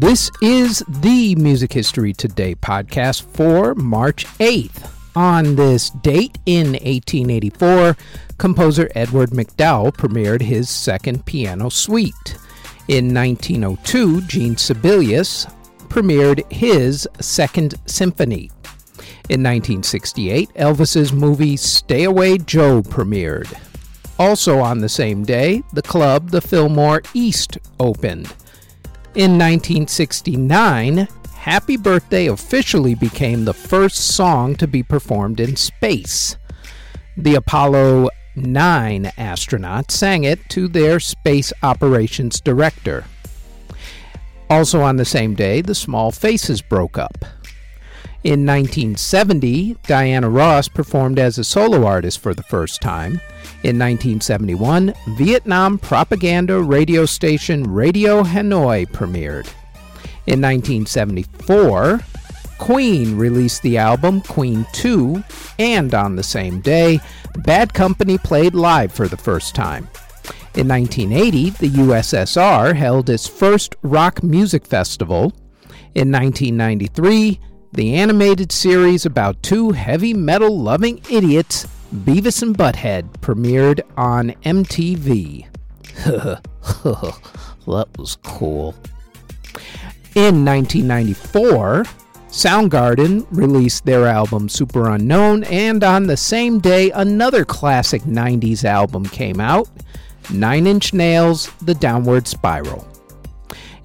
This is the Music History Today podcast for March 8th. On this date in 1884, composer Edward MacDowell premiered his second piano suite. In 1902, Jean Sibelius premiered his second symphony. In 1968, Elvis's movie Stay Away Joe premiered. Also on the same day, the club, the Fillmore East, opened. In 1969, Happy Birthday officially became the first song to be performed in space. The Apollo 9 astronauts sang it to their space operations director. Also on the same day, the Small Faces broke up. In 1970, Diana Ross performed as a solo artist for the first time. In 1971, Vietnam propaganda radio station Radio Hanoi premiered. In 1974, Queen released the album Queen 2, and on the same day, Bad Company played live for the first time. In 1980, the USSR held its first rock music festival. In 1993, the animated series about two heavy metal loving idiots, Beavis and Butthead, premiered on MTV. that was cool. In 1994, Soundgarden released their album Superunknown, and on the same day, another classic 90s album came out Nine Inch Nails' The Downward Spiral.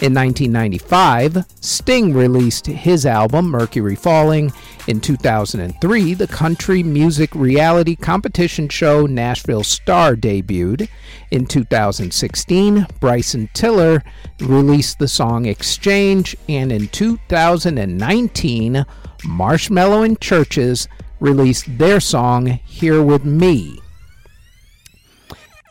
In 1995, Sting released his album Mercury Falling. In 2003, the country music reality competition show Nashville Star debuted. In 2016, Bryson Tiller released the song Exchange. And in 2019, Marshmello and CHVRCHES released their song Here With Me.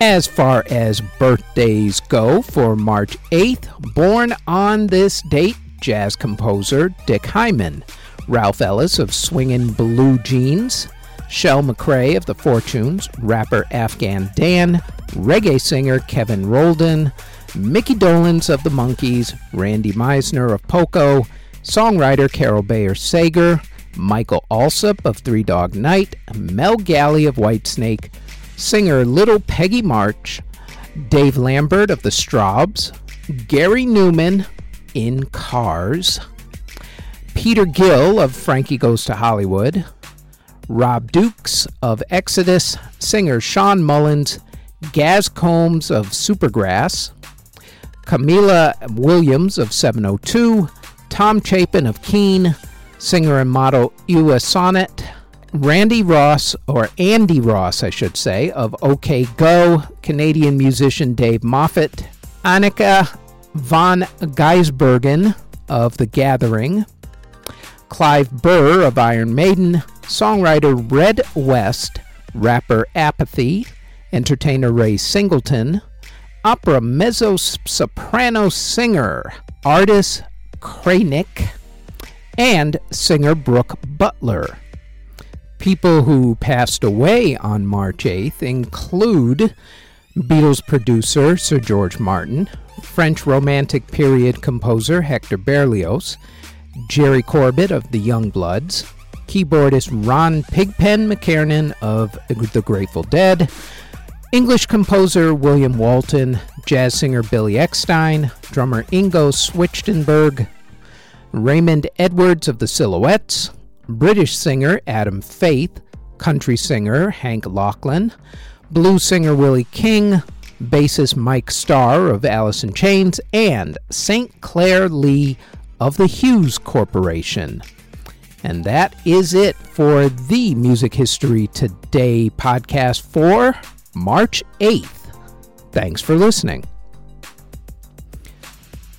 As far as birthdays go, for March 8th, born on this date, jazz composer Dick Hyman, Ralph Ellis of Swingin' Blue Jeans, Shel McRae of The Fortunes, rapper Afghan Dan, reggae singer Kevin Roldan, Mickey Dolenz of The Monkees, Randy Meisner of Poco, songwriter Carol Bayer Sager, Michael Allsup of Three Dog Night, Mel Galley of Whitesnake, singer Little Peggy March, Dave Lambert of the Strawbs, Gary Numan in Cars, Peter Gill of Frankie Goes to Hollywood, Rob Dukes of Exodus, singer Shawn Mullins, Gaz Coombes of Supergrass, Kameelah Williams of 702, Tom Chapin of Keane, singer and model Ewa Sonnet, Randy Ross, or Andy Ross, I should say, of OK Go, Canadian musician Dave Moffatt, Anneke van Giersbergen of The Gathering, Clive Burr of Iron Maiden, songwriter Red West, rapper Apathy, entertainer Ray Singleton, opera mezzo soprano singer artist Krajnik, and singer Brooke Butler. People who passed away on March 8th include Beatles producer Sir George Martin, French Romantic period composer Hector Berlioz, Jerry Corbett of the Youngbloods, keyboardist Ron Pigpen McKernan of the Grateful Dead, English composer William Walton, jazz singer Billy Eckstine, drummer Ingo Schwichtenberg, Raymond Edwards of the Silhouettes, British singer Adam Faith, country singer Hank Locklin, blues singer Willie King, bassist Mike Starr of Alice in Chains, and St. Clair Lee of the Hues Corporation. And that is it for the Music History Today podcast for March 8th. Thanks for listening.